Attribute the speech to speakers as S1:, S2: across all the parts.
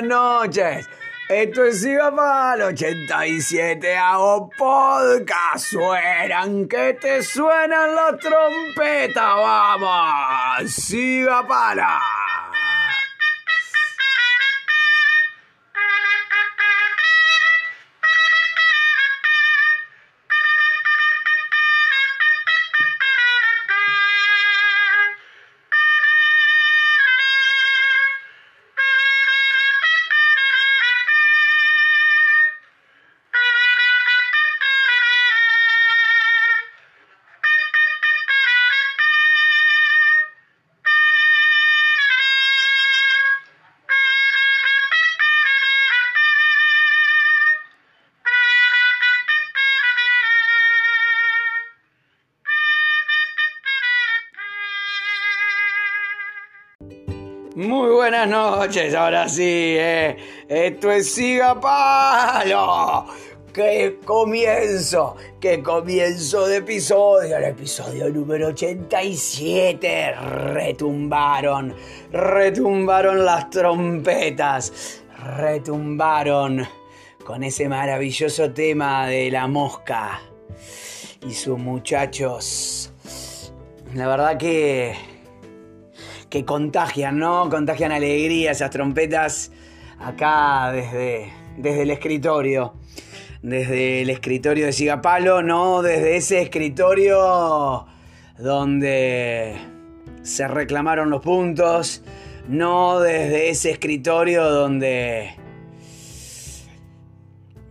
S1: buenas noches. Esto es Sigapal 87, hago podcast. Suenan que te suenan las trompetas, vamos. Sigapala. Muy buenas noches, ahora sí, eh. esto es Siga Palo. ¡Qué comienzo! ¡Qué comienzo de episodio! El episodio número 87. Retumbaron, retumbaron las trompetas, retumbaron con ese maravilloso tema de la mosca y sus muchachos. La verdad que que contagian, ¿no? Contagian alegría esas trompetas acá desde, desde el escritorio. Desde el escritorio de Sigapalo, ¿no? Desde ese escritorio donde se reclamaron los puntos, no desde ese escritorio donde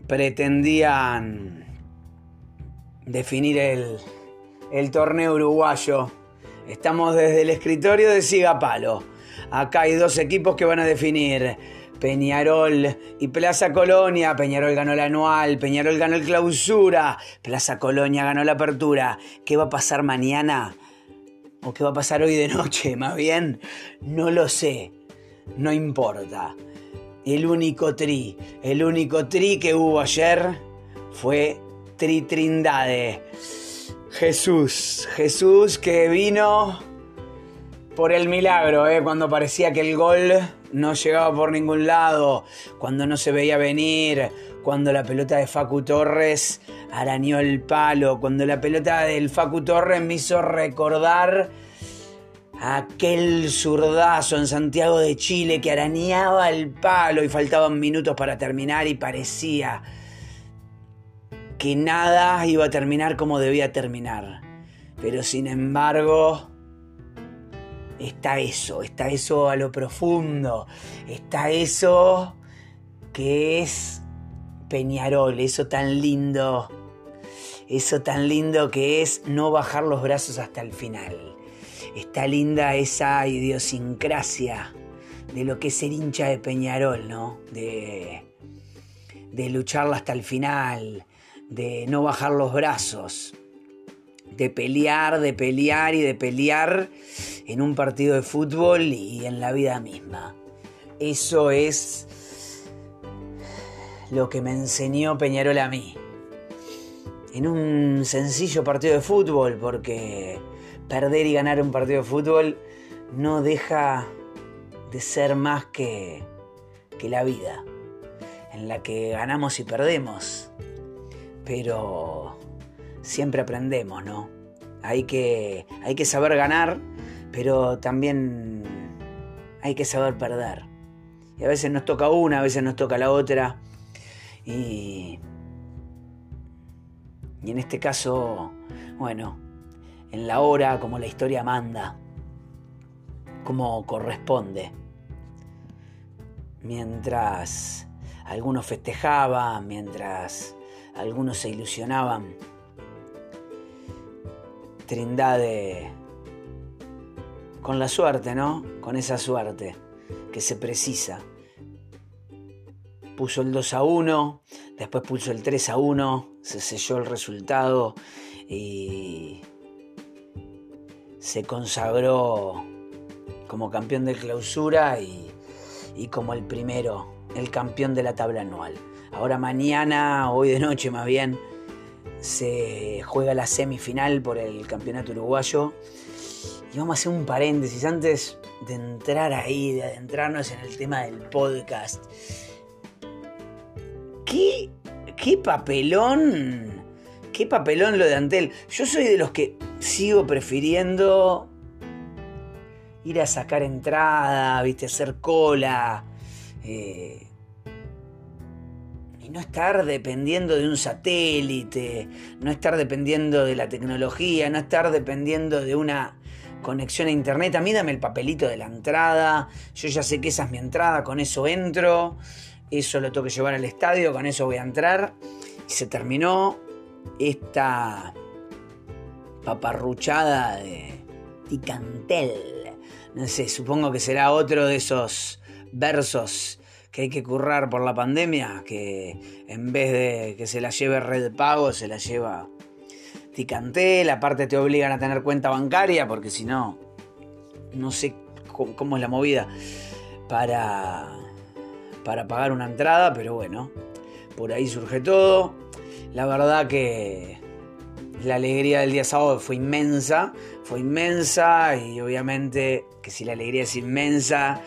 S1: pretendían definir el, el torneo uruguayo Estamos desde el escritorio de Sigapalo. Acá hay dos equipos que van a definir. Peñarol y Plaza Colonia. Peñarol ganó la anual, Peñarol ganó el clausura, Plaza Colonia ganó la apertura. ¿Qué va a pasar mañana? ¿O qué va a pasar hoy de noche? Más bien, no lo sé. No importa. El único tri, el único tri que hubo ayer fue Tri Trindade. Jesús, Jesús que vino por el milagro, ¿eh? cuando parecía que el gol no llegaba por ningún lado, cuando no se veía venir, cuando la pelota de Facu Torres arañó el palo, cuando la pelota del Facu Torres me hizo recordar aquel zurdazo en Santiago de Chile que arañaba el palo y faltaban minutos para terminar y parecía que nada iba a terminar como debía terminar. Pero sin embargo, está eso, está eso a lo profundo, está eso que es Peñarol, eso tan lindo, eso tan lindo que es no bajar los brazos hasta el final. Está linda esa idiosincrasia de lo que es ser hincha de Peñarol, ¿no? De, de lucharla hasta el final, de no bajar los brazos, de pelear, de pelear y de pelear en un partido de fútbol y en la vida misma. Eso es lo que me enseñó Peñarol a mí. En un sencillo partido de fútbol, porque perder y ganar un partido de fútbol no deja de ser más que, que la vida, en la que ganamos y perdemos pero siempre aprendemos, ¿no? Hay que, hay que saber ganar, pero también hay que saber perder. Y a veces nos toca una, a veces nos toca la otra. Y, y en este caso, bueno, en la hora como la historia manda, como corresponde. Mientras algunos festejaban, mientras algunos se ilusionaban. Trindade con la suerte, ¿no? Con esa suerte que se precisa. Puso el 2 a 1, después puso el 3 a 1, se selló el resultado y se consagró como campeón de clausura y, y como el primero, el campeón de la tabla anual. Ahora mañana, hoy de noche más bien, se juega la semifinal por el campeonato uruguayo Y vamos a hacer un paréntesis antes de entrar ahí, de adentrarnos en el tema del podcast. ¿Qué, qué papelón? ¿Qué papelón lo de Antel? Yo soy de los que sigo prefiriendo ir a sacar entrada, viste, hacer cola. Eh, no estar dependiendo de un satélite, no estar dependiendo de la tecnología, no estar dependiendo de una conexión a internet. A mí dame el papelito de la entrada, yo ya sé que esa es mi entrada, con eso entro, eso lo tengo que llevar al estadio, con eso voy a entrar. Y se terminó esta paparruchada de Ticantel. No sé, supongo que será otro de esos versos que hay que currar por la pandemia, que en vez de que se la lleve Red Pago, se la lleva Ticantel. Aparte te obligan a tener cuenta bancaria, porque si no, no sé cómo, es la movida para, para pagar una entrada, pero bueno, por ahí surge todo. La verdad que la alegría del día sábado fue inmensa, fue inmensa y obviamente que si la alegría es inmensa,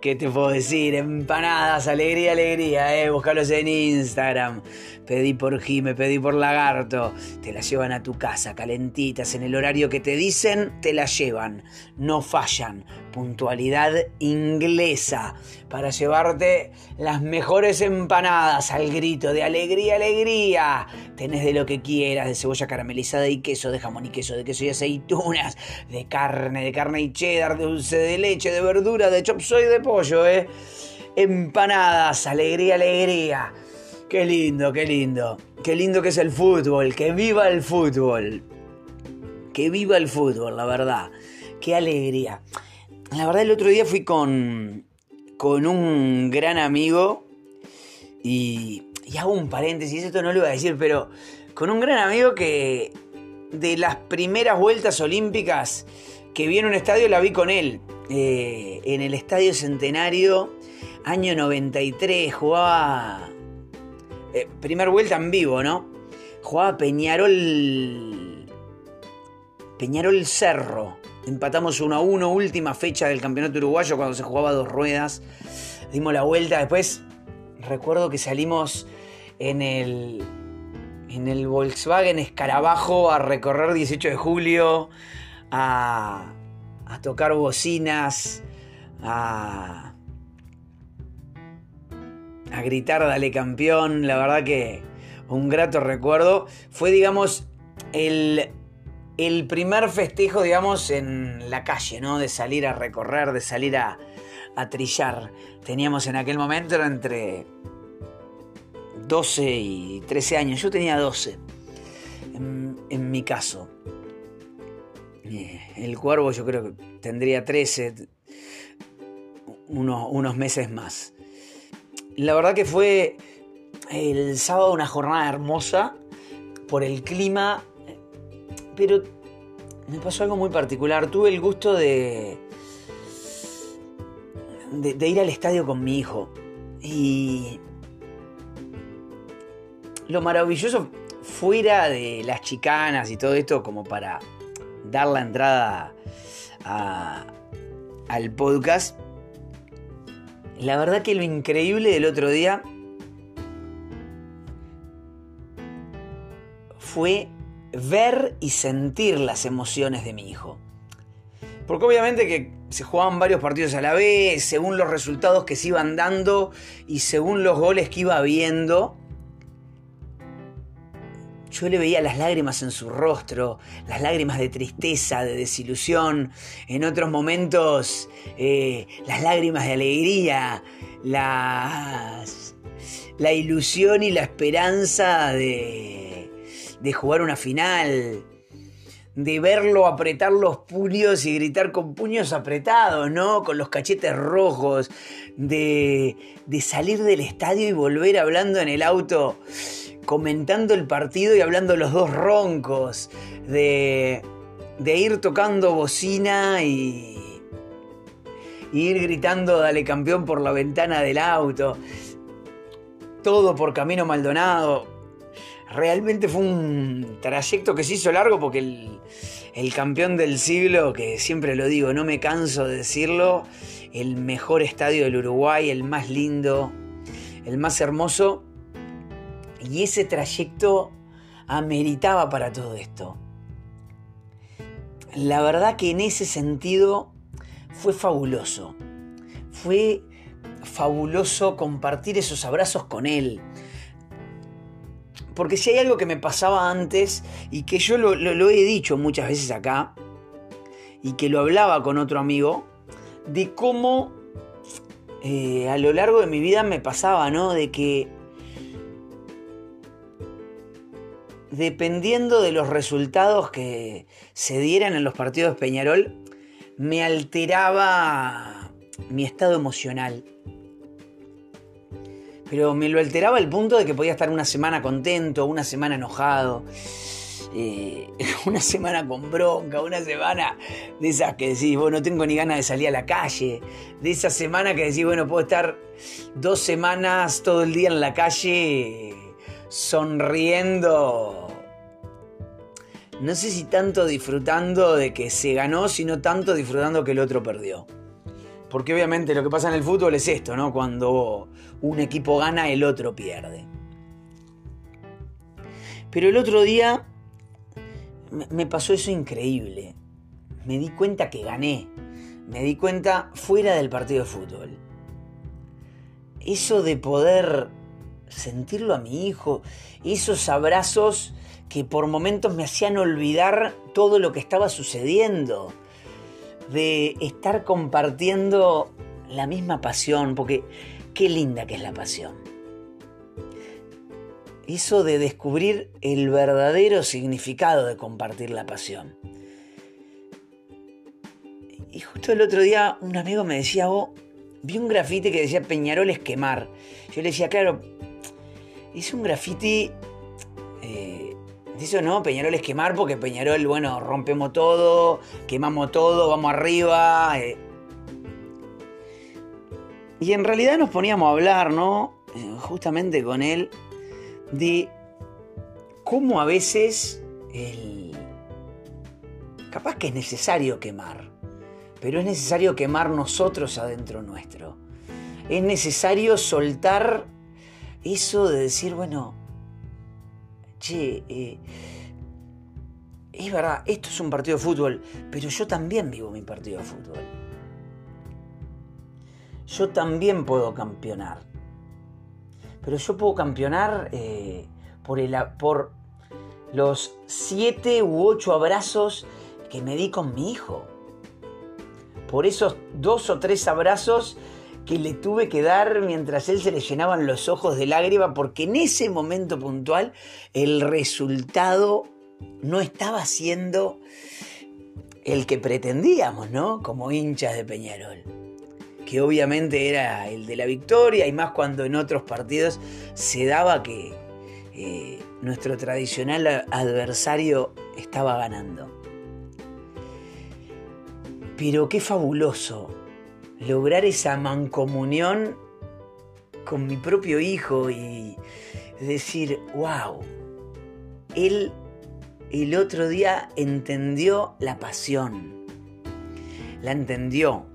S1: ¿qué te puedo decir? Empanadas, alegría, alegría, eh, búscalos en Instagram. Pedí por Jime, pedí por Lagarto, te las llevan a tu casa, calentitas, en el horario que te dicen, te las llevan, no fallan, puntualidad inglesa, para llevarte las mejores empanadas al grito de alegría, alegría, tenés de lo que quieras, de cebolla caramelizada y queso, de jamón y queso, de queso y aceitunas, de carne, de carne y cheddar, de dulce de leche, de verdura, de chop soy de pollo, eh. Empanadas, alegría, alegría. Qué lindo, qué lindo. Qué lindo que es el fútbol. Que viva el fútbol. Que viva el fútbol, la verdad. Qué alegría. La verdad, el otro día fui con, con un gran amigo. Y, y hago un paréntesis, esto no lo iba a decir, pero con un gran amigo que de las primeras vueltas olímpicas que vi en un estadio la vi con él. Eh, en el Estadio Centenario, año 93, jugaba eh, primer vuelta en vivo, ¿no? Jugaba Peñarol. Peñarol Cerro. Empatamos 1 a 1, última fecha del campeonato uruguayo cuando se jugaba dos ruedas. Dimos la vuelta. Después recuerdo que salimos en el. En el Volkswagen Escarabajo a recorrer 18 de julio, a, a tocar bocinas, a, a gritar dale campeón, la verdad que un grato recuerdo. Fue, digamos, el, el primer festejo, digamos, en la calle, ¿no? De salir a recorrer, de salir a, a trillar. Teníamos en aquel momento entre 12 y 13 años. Yo tenía 12, en, mi caso. El cuervo yo creo que tendría 13, unos meses más. La verdad que fue el sábado una jornada hermosa por el clima, pero me pasó algo muy particular. Tuve el gusto de, de, ir al estadio con mi hijo. Y lo maravilloso fuera de las chicanas y todo esto como para dar la entrada al podcast la verdad que lo increíble del otro día fue ver y sentir las emociones de mi hijo. Porque obviamente que se jugaban varios partidos a la vez, según los resultados que se iban dando y según los goles que iba viendo, yo le veía las lágrimas en su rostro, las lágrimas de tristeza, de desilusión, en otros momentos eh, las lágrimas de alegría, las, la ilusión y la esperanza de, de jugar una final, de verlo apretar los puños y gritar con puños apretados, ¿no? Con los cachetes rojos, de, de salir del estadio y volver hablando en el auto comentando el partido y hablando los dos roncos, de, de ir tocando bocina y, ir gritando dale campeón por la ventana del auto, todo por Camino Maldonado. realmente fue un trayecto que se hizo largo porque el, campeón del siglo, que siempre lo digo, no me canso de decirlo, el mejor estadio del Uruguay, el más lindo, el más hermoso, y ese trayecto ameritaba para todo esto. La verdad que en ese sentido fue fabuloso. Fue fabuloso compartir esos abrazos con él. Porque si hay algo que me pasaba antes y que yo lo, he dicho muchas veces acá y que lo hablaba con otro amigo, de cómo eh, a lo largo de mi vida me pasaba, ¿no? De que dependiendo de los resultados que se dieran en los partidos de Peñarol, me alteraba mi estado emocional pero me lo alteraba al punto de que podía estar una semana contento, una semana enojado, eh, una semana con bronca, una semana de esas que decís, bueno, no tengo ni ganas de salir a la calle, de esa semana que decís, bueno, puedo estar dos semanas todo el día en la calle sonriendo. No sé si tanto disfrutando de que se ganó, sino tanto disfrutando que el otro perdió. Porque obviamente lo que pasa en el fútbol es esto, ¿no? Cuando un equipo gana, el otro pierde. Pero el otro día me pasó eso increíble. Me di cuenta que gané. Me di cuenta fuera del partido de fútbol. Eso de poder sentirlo a mi hijo, esos abrazos que por momentos me hacían olvidar todo lo que estaba sucediendo, de estar compartiendo la misma pasión, porque Qué linda que es la pasión. Eso de descubrir el verdadero significado de compartir la pasión. Y justo el otro día un amigo me decía, oh, vi un grafiti que decía Peñarol es quemar. Yo le decía, claro, es un grafiti... Eh, eso no, Peñarol es quemar porque Peñarol, bueno, rompemos todo, quemamos todo, vamos arriba. Eh, y en realidad nos poníamos a hablar, ¿no? Eh, justamente con él, de cómo a veces el... capaz que es necesario quemar, pero es necesario quemar nosotros adentro nuestro. Es necesario soltar eso de decir, bueno, che, eh, es verdad, esto es un partido de fútbol, pero yo también vivo mi partido de fútbol yo también puedo campeonar. Pero yo puedo campeonar eh, por, el, por los siete u ocho abrazos que me di con mi hijo. Por esos dos o tres abrazos que le tuve que dar mientras él se le llenaban los ojos de lágrima, porque en ese momento puntual el resultado no estaba siendo el que pretendíamos, ¿no? Como hinchas de Peñarol que obviamente era el de la victoria y más cuando en otros partidos se daba que eh, nuestro tradicional adversario estaba ganando. Pero qué fabuloso lograr esa mancomunión con mi propio hijo y decir, wow, él el otro día entendió la pasión, la entendió,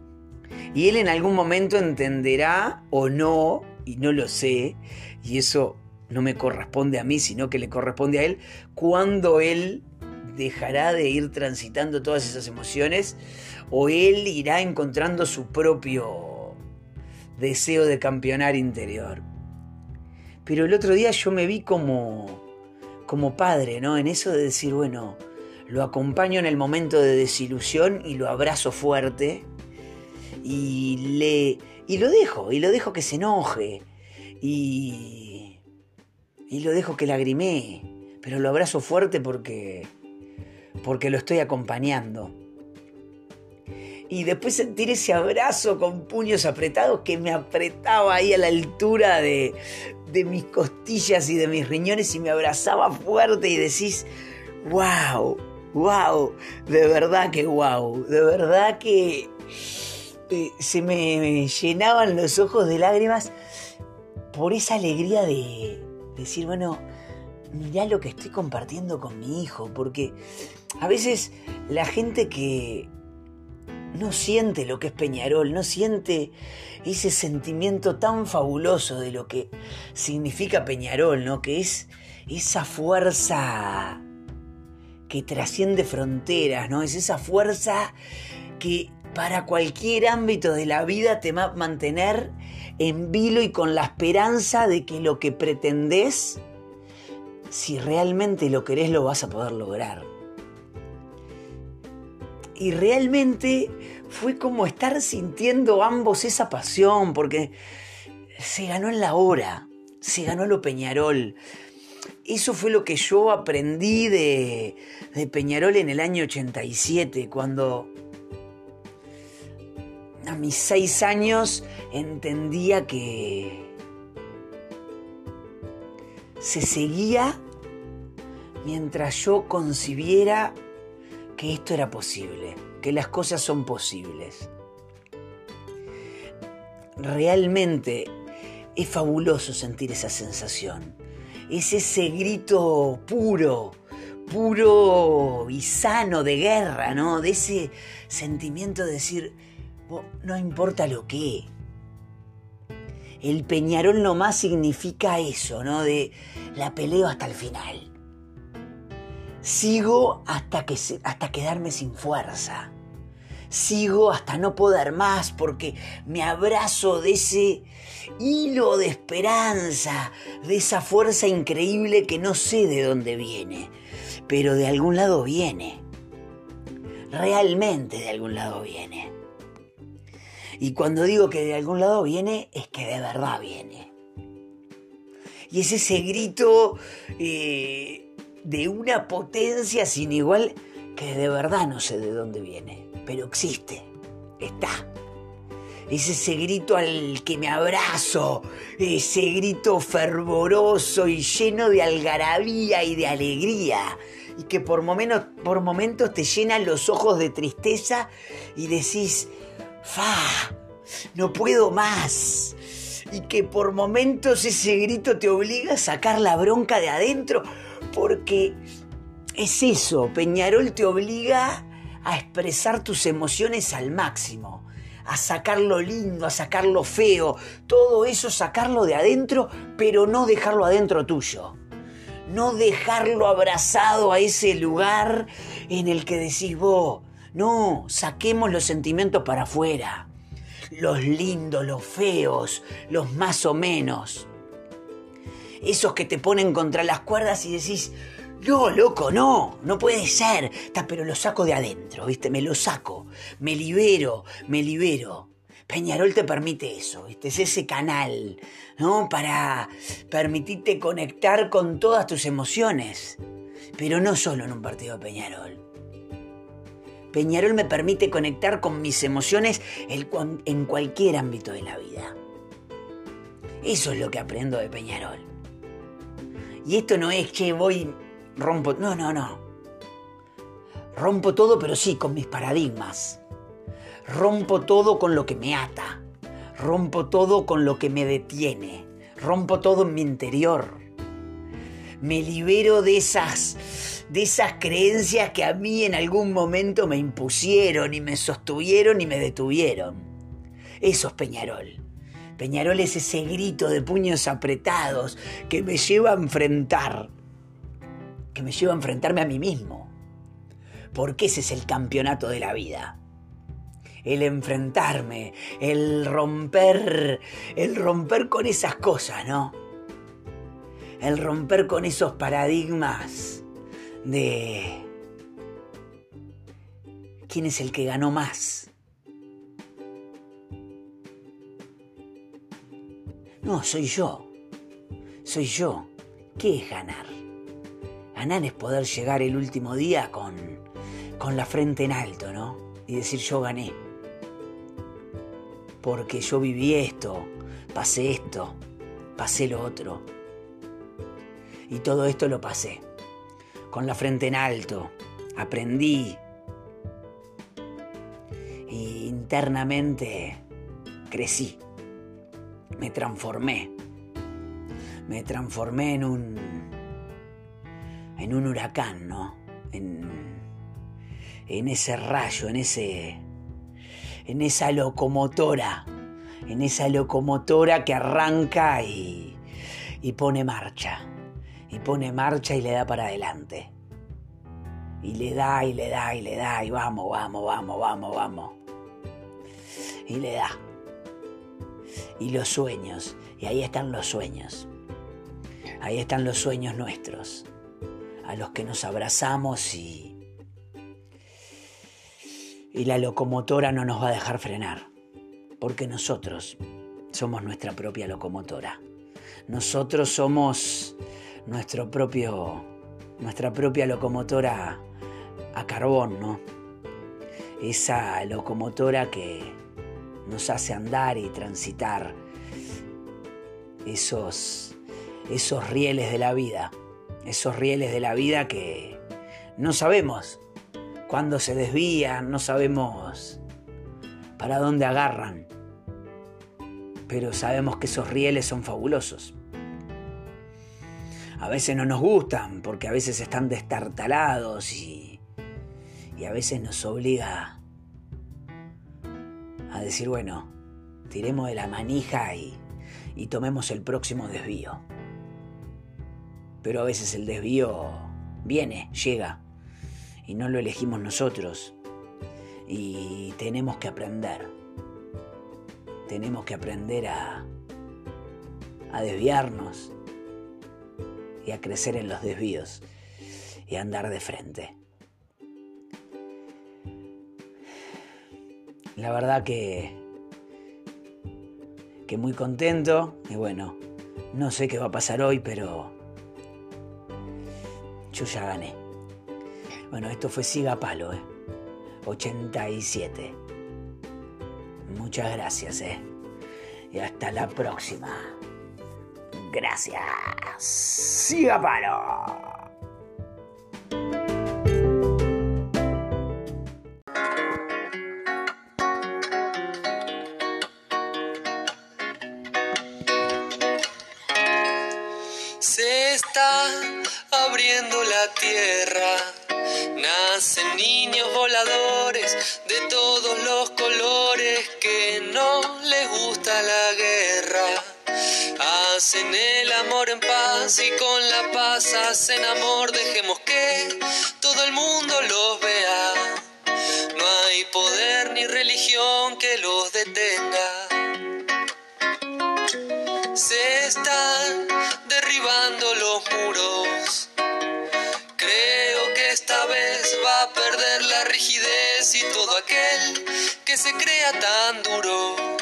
S1: y él en algún momento entenderá o no, y no lo sé, y eso no me corresponde a mí, sino que le corresponde a él, cuando él dejará de ir transitando todas esas emociones o él irá encontrando su propio deseo de campeonar interior. Pero el otro día yo me vi como como padre, ¿no? En eso de decir, bueno, lo acompaño en el momento de desilusión y lo abrazo fuerte y le y lo dejo, y lo dejo que se enoje y y lo dejo que lagrimee, pero lo abrazo fuerte porque porque lo estoy acompañando. Y después sentir ese abrazo con puños apretados que me apretaba ahí a la altura de, de mis costillas y de mis riñones y me abrazaba fuerte y decís, wow, wow, de verdad que wow, de verdad que eh, se me llenaban los ojos de lágrimas por esa alegría de decir, bueno, mirá lo que estoy compartiendo con mi hijo, porque a veces la gente que no siente lo que es Peñarol, no siente ese sentimiento tan fabuloso de lo que significa Peñarol, ¿no? Que es esa fuerza que trasciende fronteras, ¿no? Es esa fuerza que para cualquier ámbito de la vida te va a mantener en vilo y con la esperanza de que lo que pretendés, si realmente lo querés, lo vas a poder lograr. Y realmente fue como estar sintiendo ambos esa pasión, porque se ganó en la hora, se ganó lo Peñarol. Eso fue lo que yo aprendí de, de Peñarol en el año 87, cuando a mis seis años entendía que se seguía mientras yo concibiera que esto era posible, que las cosas son posibles. Realmente es fabuloso sentir esa sensación. Es ese grito puro, puro y sano de guerra, ¿no? De ese sentimiento de decir, no importa lo que. El Peñarol nomás significa eso, ¿no? De la peleo hasta el final. Sigo hasta, que, hasta quedarme sin fuerza. Sigo hasta no poder más porque me abrazo de ese hilo de esperanza, de esa fuerza increíble que no sé de dónde viene, pero de algún lado viene. Realmente de algún lado viene. Y cuando digo que de algún lado viene, es que de verdad viene. Y es ese grito eh, de una potencia sin igual que de verdad no sé de dónde viene, pero existe, está. Es ese grito al que me abrazo, ese grito fervoroso y lleno de algarabía y de alegría, y que por, por momentos te llenan los ojos de tristeza y decís, ¡Fa! No puedo más. Y que por momentos ese grito te obliga a sacar la bronca de adentro, porque es eso, Peñarol te obliga a expresar tus emociones al máximo, a sacar lo lindo, a sacar lo feo, todo eso sacarlo de adentro, pero no dejarlo adentro tuyo. No dejarlo abrazado a ese lugar en el que decís vos, no, saquemos los sentimientos para afuera. Los lindos, los feos, los más o menos. Esos que te ponen contra las cuerdas y decís, no, loco, no, no puede ser. pero lo saco de adentro, ¿viste? Me lo saco, me libero, me libero. Peñarol te permite eso, ¿viste? Es ese canal, ¿no? Para permitirte conectar con todas tus emociones. Pero no solo en un partido de Peñarol. Peñarol me permite conectar con mis emociones en cualquier ámbito de la vida. Eso es lo que aprendo de Peñarol. Y esto no es que voy, rompo, no, no, no. Rompo todo, pero sí, con mis paradigmas. Rompo todo con lo que me ata. Rompo todo con lo que me detiene. Rompo todo en mi interior. Me libero de esas de esas creencias que a mí en algún momento me impusieron y me sostuvieron y me detuvieron. Eso es Peñarol. Peñarol es ese grito de puños apretados que me lleva a enfrentar, que me lleva a enfrentarme a mí mismo. Porque ese es el campeonato de la vida. El enfrentarme, el romper, el romper con esas cosas, ¿no? El romper con esos paradigmas de quién es el que ganó más. No, soy yo. Soy yo. ¿Qué es ganar? Ganar es poder llegar el último día con, con la frente en alto, ¿no? Y decir yo gané. Porque yo viví esto, pasé esto, pasé lo otro. Y todo esto lo pasé con la frente en alto, aprendí y internamente crecí, me transformé, me transformé en un en un huracán, ¿no? En, en ese rayo, en ese en esa locomotora, en esa locomotora que arranca y, y pone marcha, y pone marcha y le da para adelante. Y le da y le da y le da y vamos, vamos, vamos, vamos, vamos. Y le da. Y los sueños, y ahí están los sueños. Ahí están los sueños nuestros, a los que nos abrazamos y y la locomotora no nos va a dejar frenar, porque nosotros somos nuestra propia locomotora. Nosotros somos nuestro propio, nuestra propia locomotora a carbón, ¿no? Esa locomotora que nos hace andar y transitar esos, esos rieles de la vida, esos rieles de la vida que no sabemos cuando se desvían, no sabemos para dónde agarran, pero sabemos que esos rieles son fabulosos. A veces no nos gustan porque a veces están destartalados y, y a veces nos obliga a decir, bueno, tiremos de la manija y, y tomemos el próximo desvío. Pero a veces el desvío viene, llega y no lo elegimos nosotros. Y tenemos que aprender. Tenemos que aprender a, a desviarnos y a crecer en los desvíos y a andar de frente. La verdad que que muy contento y bueno, no sé qué va a pasar hoy, pero yo ya gané. Bueno, esto fue Siga Palo, ¿eh? 87. Muchas gracias, ¿eh? Y hasta la próxima. Gracias. Siga Palo.
S2: Está abriendo la tierra Nacen niños voladores de todos los colores que no les gusta la guerra. Hacen el amor en paz y con la paz hacen amor. Dejemos aquel que se crea tan duro.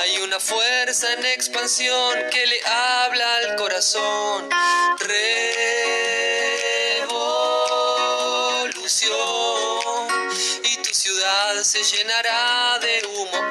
S2: Hay una fuerza en expansión que le habla al corazón. Revolución. Y tu ciudad se llenará de humo.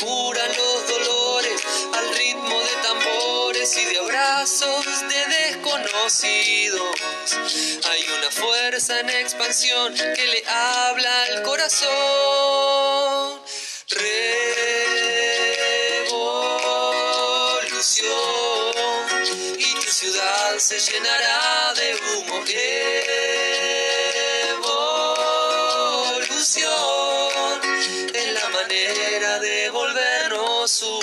S2: Curan los dolores al ritmo de tambores y de abrazos de desconocidos. Hay una fuerza en expansión que le habla al corazón. Revolución y tu ciudad se llenará de humo. Es